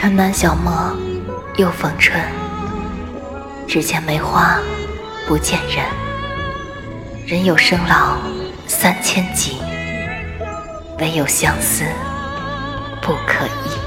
春满小陌又逢春，只见梅花不见人。人有生老三千疾，唯有相思不可医。